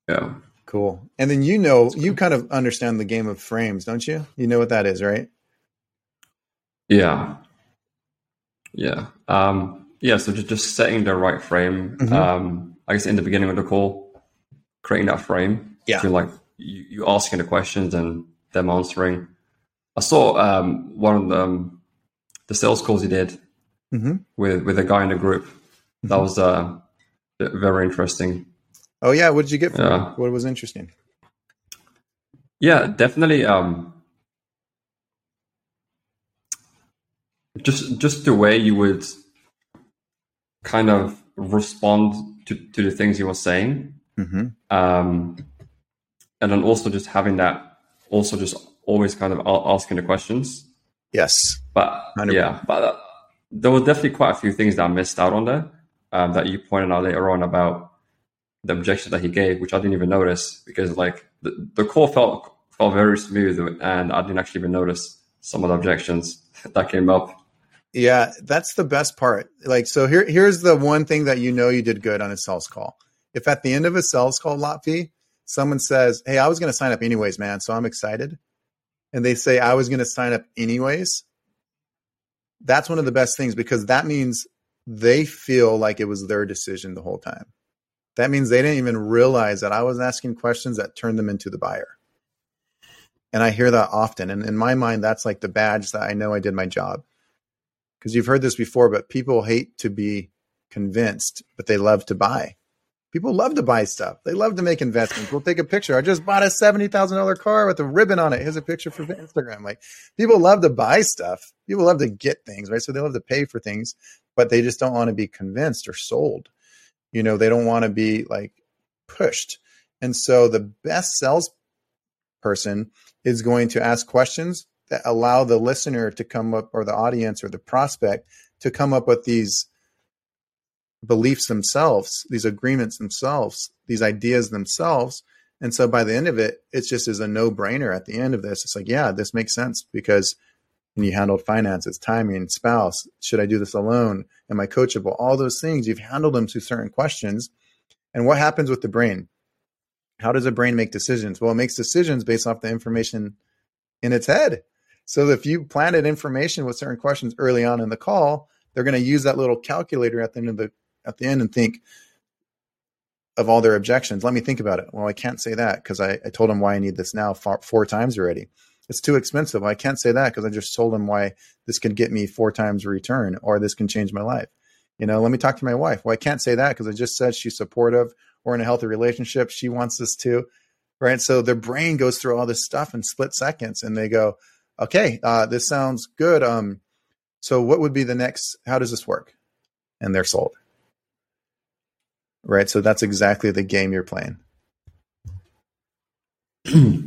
Yeah. Cool. And then you know, you kind of understand the game of frames, don't you? You know what that is, right? Yeah. Yeah. Um, yeah. So just, just setting the right frame. Mm-hmm. Um, I guess in the beginning of the call, creating that frame. Yeah. To like you, you asking the questions and them answering. I saw um, one of the, um, the sales calls you did mm-hmm. with with a guy in the group. Mm-hmm. That was uh, very interesting. Oh yeah, what did you get from yeah. What was interesting? Yeah, definitely. Um, just just the way you would kind of respond to, to the things you were saying, mm-hmm. um, and then also just having that, also just always kind of asking the questions. Yes, but 100%. yeah, but there were definitely quite a few things that I missed out on there um, that you pointed out later on about the objection that he gave, which I didn't even notice because like the, the call felt felt very smooth and I didn't actually even notice some of the objections that came up. Yeah, that's the best part. Like, so here, here's the one thing that you know you did good on a sales call. If at the end of a sales call, Lotfi, someone says, Hey, I was going to sign up anyways, man. So I'm excited. And they say, I was going to sign up anyways that's one of the best things because that means they feel like it was their decision the whole time. That means they didn't even realize that I was asking questions that turned them into the buyer. And I hear that often. And in my mind, that's like the badge that I know I did my job. Because you've heard this before, but people hate to be convinced, but they love to buy. People love to buy stuff. They love to make investments. We'll take a picture. I just bought a seventy thousand dollar car with a ribbon on it. Here's a picture for Instagram. Like people love to buy stuff. People love to get things, right? So they love to pay for things, but they just don't want to be convinced or sold. You know, they don't want to be like pushed. And so the best salesperson is going to ask questions that allow the listener to come up or the audience or the prospect to come up with these beliefs themselves, these agreements themselves, these ideas themselves. And so by the end of it, it's just as a no brainer at the end of this. It's like, yeah, this makes sense because when you handled finances, timing, spouse, should I do this alone? Am I coachable? All those things, you've handled them to certain questions. And what happens with the brain? how does a brain make decisions? Well, it makes decisions based off the information in its head. So if you planted information with certain questions early on in the call, they're going to use that little calculator at the end of the at the end and think of all their objections. Let me think about it. Well, I can't say that because I, I, told them why I need this now four, four times already. It's too expensive. I can't say that because I just told them why this can get me four times return or this can change my life. You know, let me talk to my wife. Well, I can't say that because I just said she's supportive. We're in a healthy relationship. She wants this too. Right. So their brain goes through all this stuff in split seconds and they go, okay, uh, this sounds good. Um, so what would be the next? How does this work? And they're sold. Right. So that's exactly the game you're playing.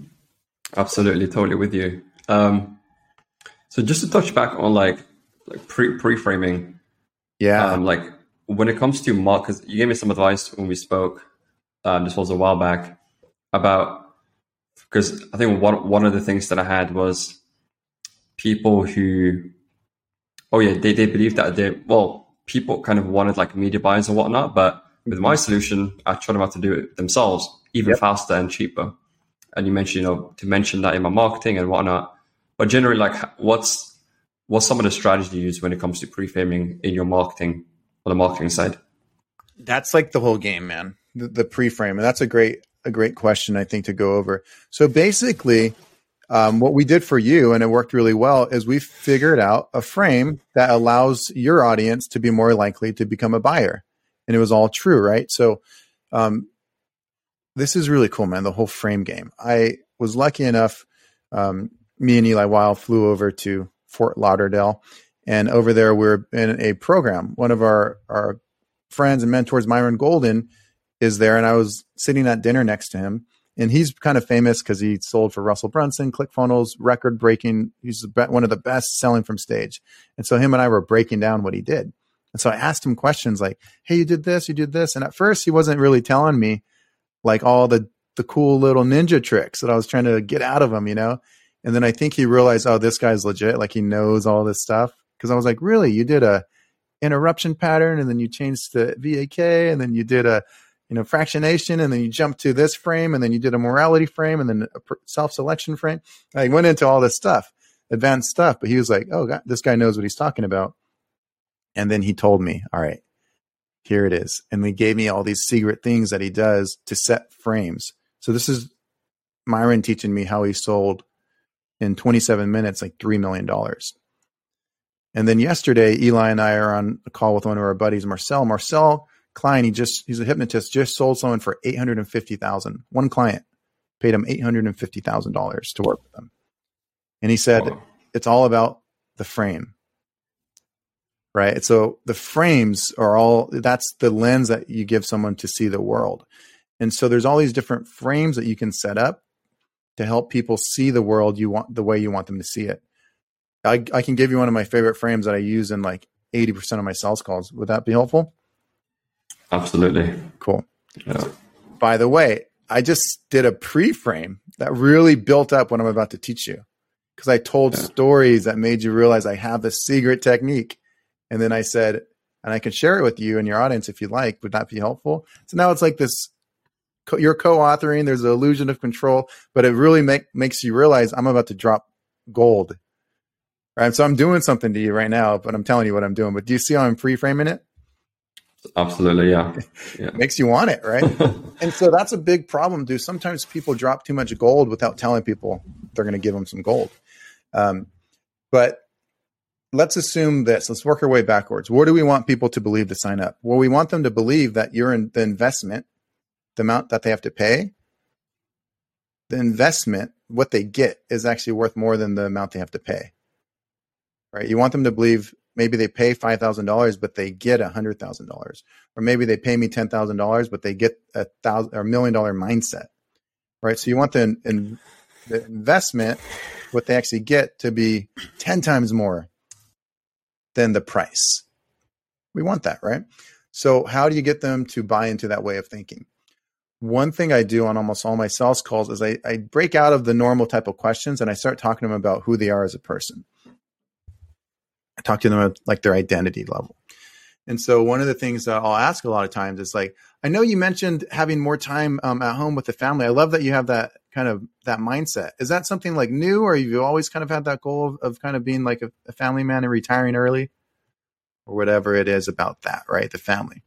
Absolutely, totally with you. Um, so just to touch back on like like pre pre framing, yeah. Um, like when it comes to mark, because you gave me some advice when we spoke. Um, this was a while back about because I think one one of the things that I had was people who, oh yeah, they they believe that they well people kind of wanted like media buyers and whatnot, but with my solution, I taught them how to do it themselves, even yep. faster and cheaper. And you mentioned, you know, to mention that in my marketing and whatnot. But generally, like, what's what's some of the strategy you use when it comes to pre-framing in your marketing on the marketing side? That's like the whole game, man. The, the pre-frame, and that's a great a great question I think to go over. So basically, um, what we did for you, and it worked really well, is we figured out a frame that allows your audience to be more likely to become a buyer, and it was all true, right? So, um, this is really cool, man. The whole frame game. I was lucky enough. Um, me and Eli Wilde flew over to Fort Lauderdale. And over there, we're in a program. One of our, our friends and mentors, Myron Golden, is there. And I was sitting at dinner next to him. And he's kind of famous because he sold for Russell Brunson, ClickFunnels, record breaking. He's one of the best selling from stage. And so him and I were breaking down what he did. And so I asked him questions like, Hey, you did this, you did this. And at first he wasn't really telling me like all the, the cool little ninja tricks that I was trying to get out of him, you know? And then I think he realized, oh, this guy's legit. Like he knows all this stuff. Cause I was like, really? You did a interruption pattern and then you changed to VAK and then you did a, you know, fractionation and then you jumped to this frame and then you did a morality frame and then a self-selection frame. I went into all this stuff, advanced stuff, but he was like, oh, God, this guy knows what he's talking about. And then he told me, all right, here it is. And he gave me all these secret things that he does to set frames. So this is Myron teaching me how he sold in 27 minutes, like $3 million. And then yesterday, Eli and I are on a call with one of our buddies, Marcel. Marcel Klein, he just, he's a hypnotist, just sold someone for 850,000. One client paid him $850,000 to work with them. And he said, wow. it's all about the frame. Right. So the frames are all, that's the lens that you give someone to see the world. And so there's all these different frames that you can set up to help people see the world you want the way you want them to see it. I, I can give you one of my favorite frames that I use in like 80% of my sales calls. Would that be helpful? Absolutely. Cool. Yeah. By the way, I just did a pre frame that really built up what I'm about to teach you because I told yeah. stories that made you realize I have this secret technique. And then I said, and I can share it with you and your audience if you like. Would that be helpful? So now it's like this you're co-authoring. There's an illusion of control, but it really make, makes you realize I'm about to drop gold. Right. So I'm doing something to you right now, but I'm telling you what I'm doing. But do you see how I'm pre-framing it? Absolutely, yeah. yeah. makes you want it, right? and so that's a big problem, dude. Sometimes people drop too much gold without telling people they're going to give them some gold. Um, but let's assume this. Let's work our way backwards. What do we want people to believe to sign up? Well, we want them to believe that you're in the investment the amount that they have to pay, the investment, what they get, is actually worth more than the amount they have to pay. Right? You want them to believe maybe they pay five thousand dollars, but they get a hundred thousand dollars, or maybe they pay me ten thousand dollars, but they get a thousand or million dollar mindset. Right? So you want the, in, the investment, what they actually get, to be ten times more than the price. We want that, right? So how do you get them to buy into that way of thinking? one thing I do on almost all my sales calls is I, I break out of the normal type of questions and I start talking to them about who they are as a person. I talk to them about like their identity level. And so one of the things that I'll ask a lot of times is like, I know you mentioned having more time um, at home with the family. I love that you have that kind of that mindset. Is that something like new, or have you always kind of had that goal of, of kind of being like a, a family man and retiring early, or whatever it is about that, right? The family.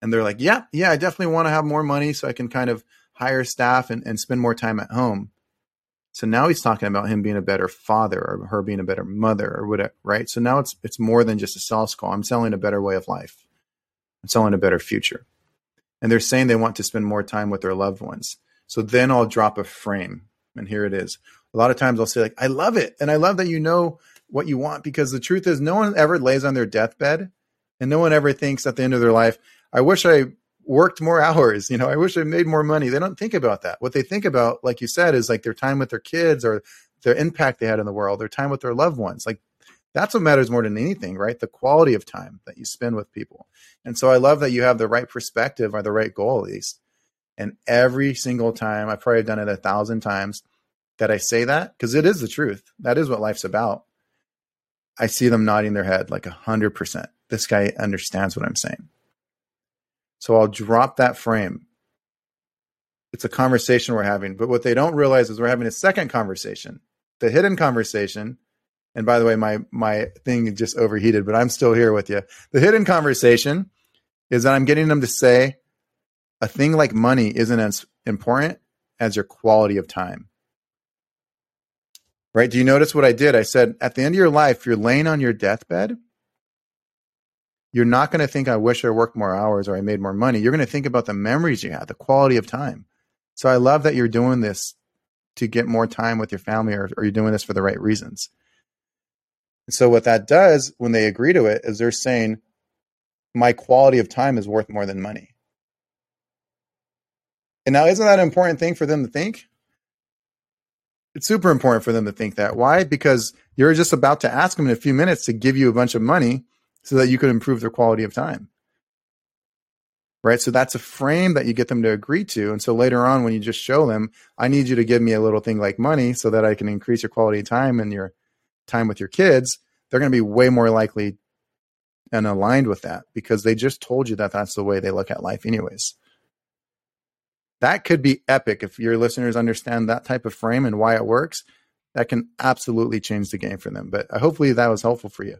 And they're like, yeah, yeah, I definitely want to have more money so I can kind of hire staff and, and spend more time at home. So now he's talking about him being a better father or her being a better mother or whatever, right? So now it's it's more than just a sales call. I'm selling a better way of life. I'm selling a better future. And they're saying they want to spend more time with their loved ones. So then I'll drop a frame. And here it is. A lot of times I'll say, like, I love it. And I love that you know what you want because the truth is no one ever lays on their deathbed and no one ever thinks at the end of their life, I wish I worked more hours. You know, I wish I made more money. They don't think about that. What they think about, like you said, is like their time with their kids or their impact they had in the world, their time with their loved ones. Like that's what matters more than anything, right? The quality of time that you spend with people. And so I love that you have the right perspective or the right goal at least. And every single time, I've probably done it a thousand times that I say that because it is the truth. That is what life's about. I see them nodding their head like a hundred percent. This guy understands what I'm saying. So I'll drop that frame. It's a conversation we're having. But what they don't realize is we're having a second conversation, the hidden conversation. And by the way, my my thing just overheated, but I'm still here with you. The hidden conversation is that I'm getting them to say a thing like money isn't as important as your quality of time. Right? Do you notice what I did? I said at the end of your life, you're laying on your deathbed you're not going to think, I wish I worked more hours or I made more money. You're going to think about the memories you had, the quality of time. So I love that you're doing this to get more time with your family or, or you're doing this for the right reasons. So what that does when they agree to it is they're saying, my quality of time is worth more than money. And now, isn't that an important thing for them to think? It's super important for them to think that. Why? Because you're just about to ask them in a few minutes to give you a bunch of money so that you could improve their quality of time. Right. So that's a frame that you get them to agree to. And so later on, when you just show them, I need you to give me a little thing like money so that I can increase your quality of time and your time with your kids, they're going to be way more likely and aligned with that because they just told you that that's the way they look at life, anyways. That could be epic if your listeners understand that type of frame and why it works. That can absolutely change the game for them. But hopefully that was helpful for you.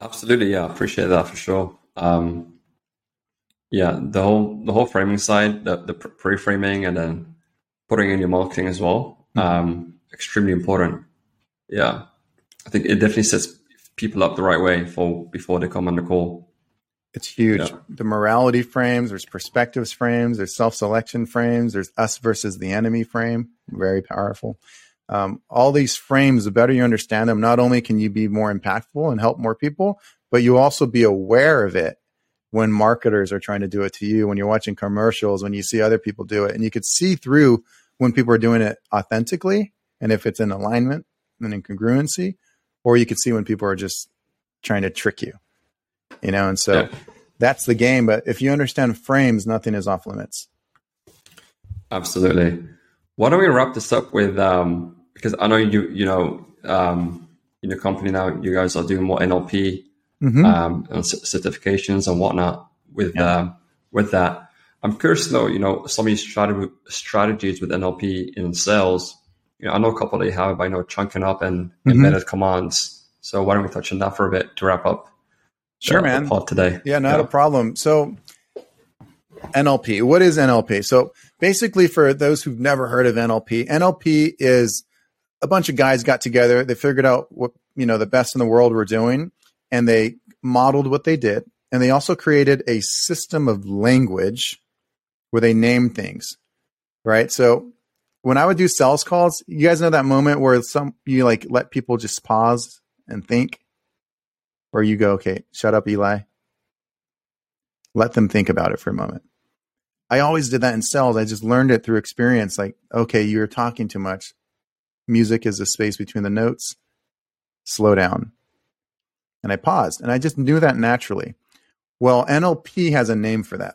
Absolutely, yeah, I appreciate that for sure. Um, yeah, the whole the whole framing side, the, the pre-framing, and then putting in your marketing as well, mm-hmm. um, extremely important. Yeah, I think it definitely sets people up the right way for before they come on the call. It's huge. Yeah. The morality frames, there's perspectives frames, there's self-selection frames, there's us versus the enemy frame, very powerful um, all these frames, the better you understand them, not only can you be more impactful and help more people, but you also be aware of it when marketers are trying to do it to you, when you're watching commercials, when you see other people do it. And you could see through when people are doing it authentically and if it's in alignment and in congruency, or you could see when people are just trying to trick you, you know? And so yeah. that's the game. But if you understand frames, nothing is off limits. Absolutely. Why don't we wrap this up with um, because I know you you know um, in your company now you guys are doing more NLP mm-hmm. um, and certifications and whatnot with yeah. um, with that. I'm curious though, you know, some of these strategy, strategies with NLP in sales. You know, I know a couple that you have, I know chunking up and mm-hmm. embedded commands. So why don't we touch on that for a bit to wrap up? Sure, the, man. The today. Yeah, not yeah. a problem. So NLP. What is NLP? So basically, for those who've never heard of NLP, NLP is a bunch of guys got together. They figured out what you know the best in the world were doing, and they modeled what they did. And they also created a system of language where they name things. Right. So when I would do sales calls, you guys know that moment where some you like let people just pause and think, or you go, okay, shut up, Eli. Let them think about it for a moment. I always did that in sales. I just learned it through experience. Like, okay, you're talking too much. Music is the space between the notes. Slow down. And I paused and I just knew that naturally. Well, NLP has a name for that.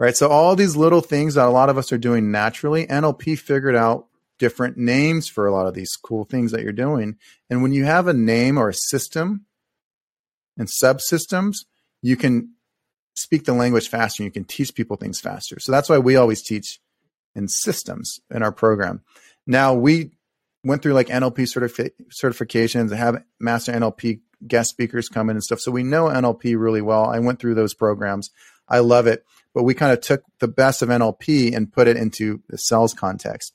Right. So all these little things that a lot of us are doing naturally, NLP figured out different names for a lot of these cool things that you're doing. And when you have a name or a system and subsystems, you can speak the language faster and you can teach people things faster. So that's why we always teach in systems in our program. Now we went through like NLP certifi- certifications, and have master NLP guest speakers come in and stuff. So we know NLP really well. I went through those programs. I love it. But we kind of took the best of NLP and put it into the sales context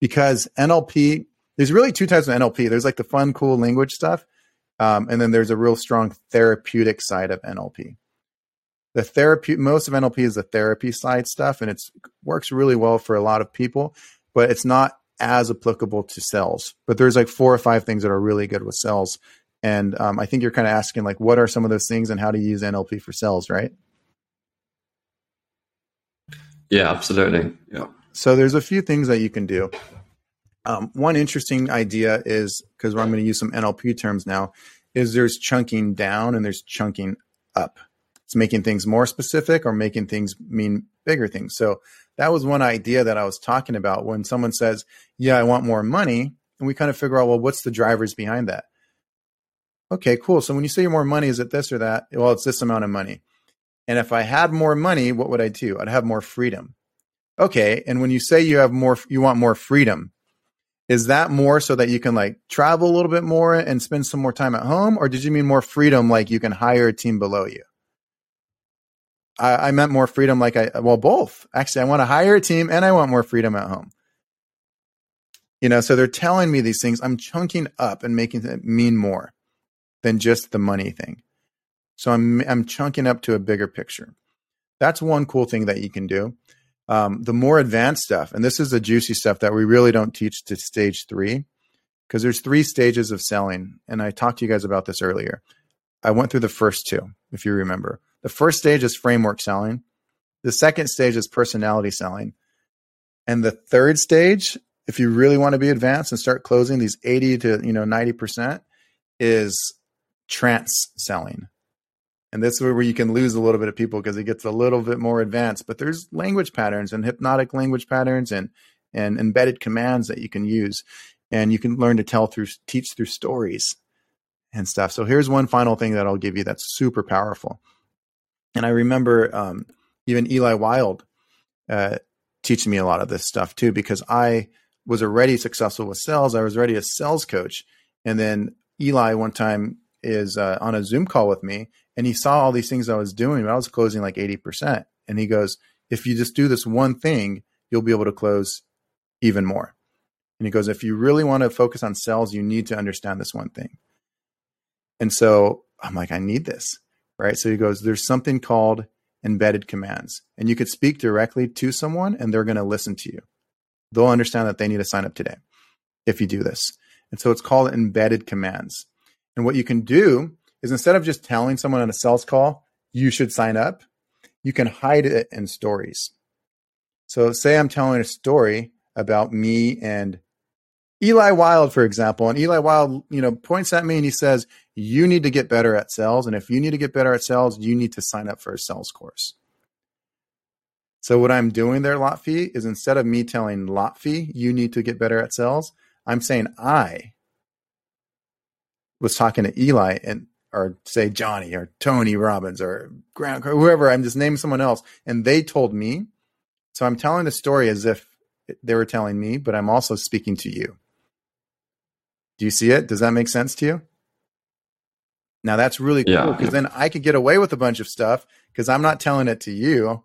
because NLP, there's really two types of NLP. There's like the fun, cool language stuff. Um, and then there's a real strong therapeutic side of NLP. The therapy, most of NLP is the therapy side stuff, and it works really well for a lot of people, but it's not as applicable to sales. But there's like four or five things that are really good with sales. And um, I think you're kind of asking like, what are some of those things and how to use NLP for sales, right? Yeah, absolutely. Yeah. So there's a few things that you can do. Um, one interesting idea is because I'm going to use some NLP terms now. Is there's chunking down and there's chunking up. It's making things more specific or making things mean bigger things. So that was one idea that I was talking about when someone says, "Yeah, I want more money," and we kind of figure out, well, what's the drivers behind that? Okay, cool. So when you say more money, is it this or that? Well, it's this amount of money. And if I had more money, what would I do? I'd have more freedom. Okay. And when you say you have more, you want more freedom, is that more so that you can like travel a little bit more and spend some more time at home? Or did you mean more freedom like you can hire a team below you? I, I meant more freedom like I, well, both. Actually, I want to hire a team and I want more freedom at home. You know, so they're telling me these things. I'm chunking up and making it mean more than just the money thing. So I'm I'm chunking up to a bigger picture. That's one cool thing that you can do. Um, the more advanced stuff, and this is the juicy stuff that we really don't teach to stage three, because there's three stages of selling, and I talked to you guys about this earlier. I went through the first two, if you remember. The first stage is framework selling. The second stage is personality selling. And the third stage, if you really want to be advanced and start closing these 80 to, you know, 90% is trance selling. And this is where you can lose a little bit of people because it gets a little bit more advanced. But there's language patterns and hypnotic language patterns and and embedded commands that you can use, and you can learn to tell through teach through stories and stuff. So here's one final thing that I'll give you that's super powerful. And I remember um, even Eli Wilde uh, teaching me a lot of this stuff too, because I was already successful with sales. I was already a sales coach, and then Eli one time is uh, on a Zoom call with me, and he saw all these things I was doing. I was closing like 80%. And he goes, if you just do this one thing, you'll be able to close even more. And he goes, if you really want to focus on sales, you need to understand this one thing. And so I'm like, I need this. Right. So he goes, there's something called embedded commands. And you could speak directly to someone and they're going to listen to you. They'll understand that they need to sign up today if you do this. And so it's called embedded commands. And what you can do is instead of just telling someone on a sales call, you should sign up, you can hide it in stories. So, say I'm telling a story about me and Eli Wilde, for example, and Eli Wilde, you know, points at me and he says, "You need to get better at sales, and if you need to get better at sales, you need to sign up for a sales course." So, what I'm doing there, Lotfi, is instead of me telling Lotfi, "You need to get better at sales," I'm saying I was talking to Eli and or say Johnny or Tony Robbins or Grant, whoever, I'm just naming someone else. And they told me. So I'm telling the story as if they were telling me, but I'm also speaking to you. Do you see it? Does that make sense to you? Now that's really cool because yeah. then I could get away with a bunch of stuff because I'm not telling it to you.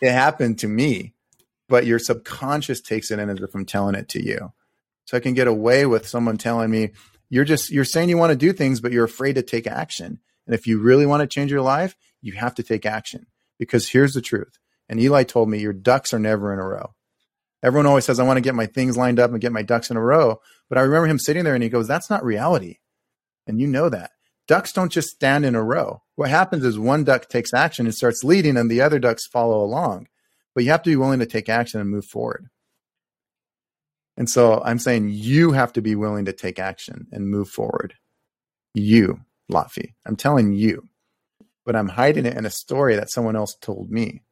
It happened to me, but your subconscious takes it in as if I'm telling it to you. So I can get away with someone telling me, you're just you're saying you want to do things but you're afraid to take action. And if you really want to change your life you have to take action. Because here's the truth. And eli told me your ducks are never in a row. Everyone always says i want to get my things lined up and get my ducks in a row. But i remember him sitting there and he goes that's not reality. And you know that. Ducks don't just stand in a row. What happens is one duck takes action and starts leading and the other ducks follow along. But you have to be willing to take action and move forward and so I'm saying you have to be willing to take action and move forward. You, Lotfi. I'm telling you. But I'm hiding it in a story that someone else told me.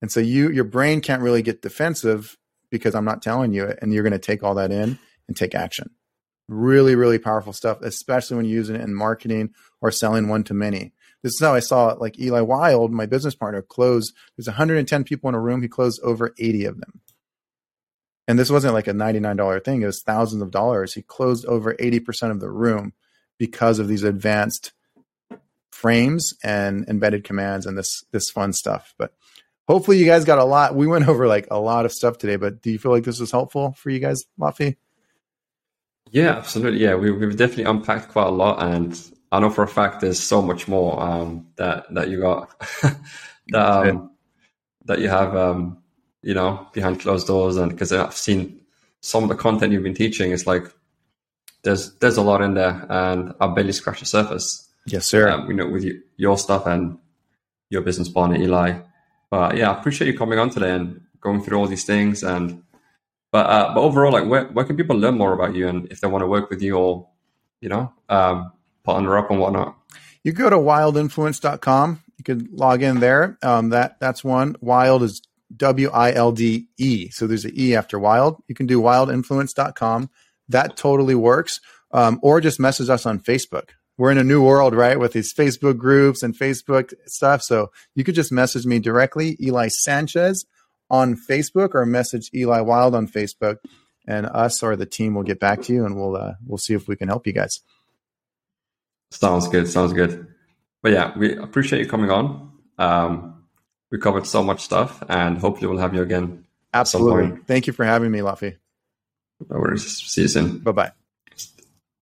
And so you your brain can't really get defensive because I'm not telling you it and you're going to take all that in and take action. Really, really powerful stuff, especially when using it in marketing or selling one to many. This is how I saw it. Like Eli Wilde, my business partner, closed. There's 110 people in a room. He closed over 80 of them. And this wasn't like a $99 thing. It was thousands of dollars. He closed over 80% of the room because of these advanced frames and embedded commands and this this fun stuff. But hopefully you guys got a lot. We went over like a lot of stuff today, but do you feel like this was helpful for you guys, Lotfi? Yeah, absolutely. Yeah, we, we've definitely unpacked quite a lot, and I know for a fact there's so much more um, that that you got that um, that you have, um, you know, behind closed doors, and because I've seen some of the content you've been teaching, it's like there's there's a lot in there, and I barely scratched the surface. Yes, sir. Um, you know, with you, your stuff and your business partner Eli. But yeah, I appreciate you coming on today and going through all these things. And but uh, but overall, like where where can people learn more about you and if they want to work with you or you know um, partner up and whatnot? You go to wildeinfluence.com. You can log in there. Um, that that's one. Wild is W I L D E. So there's an E after wild. You can do wildeinfluence.com. That totally works. Um, or just message us on Facebook we're in a new world, right? With these Facebook groups and Facebook stuff. So you could just message me directly, Eli Sanchez on Facebook, or message Eli Wilde on Facebook, and us or the team will get back to you, and we'll uh, we'll see if we can help you guys. Sounds good. Sounds good. But yeah, we appreciate you coming on. Um, we covered so much stuff, and hopefully we'll have you again. Absolutely. Thank you for having me, Lotfi. No worries. See you soon. Bye bye.